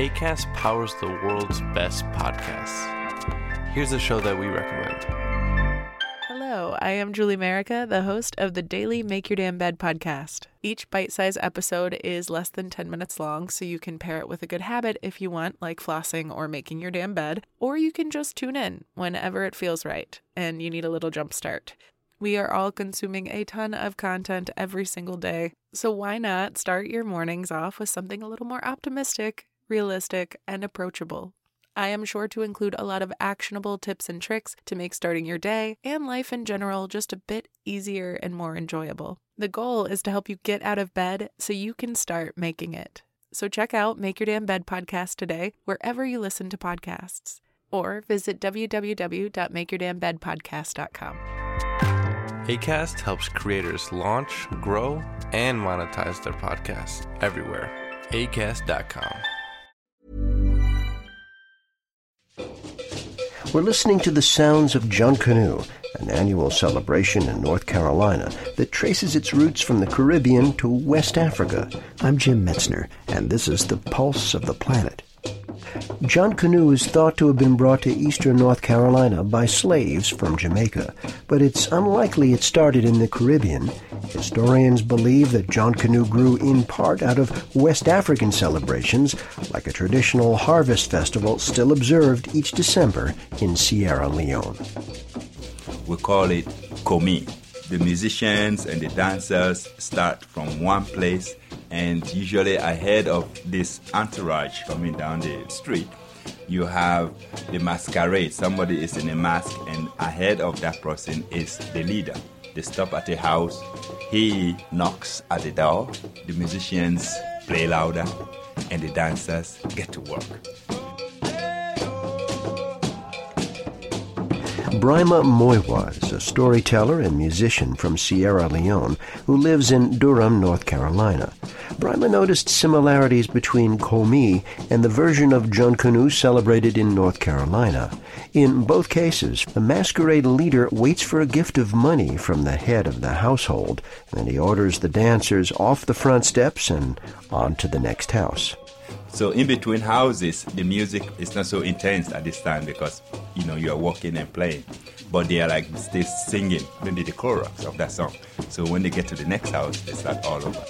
ACAST powers the world's best podcasts. Here's a show that we recommend. Hello, I am Julie Merica, the host of the daily Make Your Damn Bed podcast. Each bite sized episode is less than 10 minutes long, so you can pair it with a good habit if you want, like flossing or making your damn bed, or you can just tune in whenever it feels right and you need a little jump start. We are all consuming a ton of content every single day, so why not start your mornings off with something a little more optimistic realistic, and approachable. I am sure to include a lot of actionable tips and tricks to make starting your day and life in general just a bit easier and more enjoyable. The goal is to help you get out of bed so you can start making it. So check out Make Your Damn Bed podcast today, wherever you listen to podcasts, or visit www.makeyourdamnbedpodcast.com. ACAST helps creators launch, grow, and monetize their podcasts everywhere. ACAST.com. We're listening to the sounds of Junkanoo, an annual celebration in North Carolina that traces its roots from the Caribbean to West Africa. I'm Jim Metzner, and this is the Pulse of the Planet. Junkanoo is thought to have been brought to eastern North Carolina by slaves from Jamaica, but it's unlikely it started in the Caribbean. Historians believe that John Canoe grew in part out of West African celebrations, like a traditional harvest festival still observed each December in Sierra Leone. We call it Komi. The musicians and the dancers start from one place and usually ahead of this entourage coming down the street you have the masquerade. Somebody is in a mask and ahead of that person is the leader. They stop at a house. He knocks at the door. The musicians play louder and the dancers get to work Brima Moiwa is a storyteller and musician from Sierra Leone who lives in Durham, North Carolina. Brima noticed similarities between Komi and the version of Junkanoo celebrated in North Carolina. In both cases, the masquerade leader waits for a gift of money from the head of the household, and he orders the dancers off the front steps and on to the next house. So in between houses, the music is not so intense at this time because you know you are walking and playing, but they are like still singing maybe the chorus of that song. So when they get to the next house, they start all over.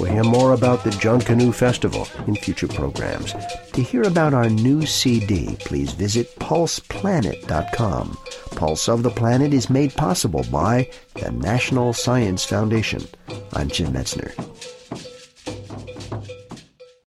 We'll hear more about the Junkanoo Festival in future programs. To hear about our new CD, please visit pulseplanet.com. Pulse of the Planet is made possible by the National Science Foundation. I'm Jim Metzner.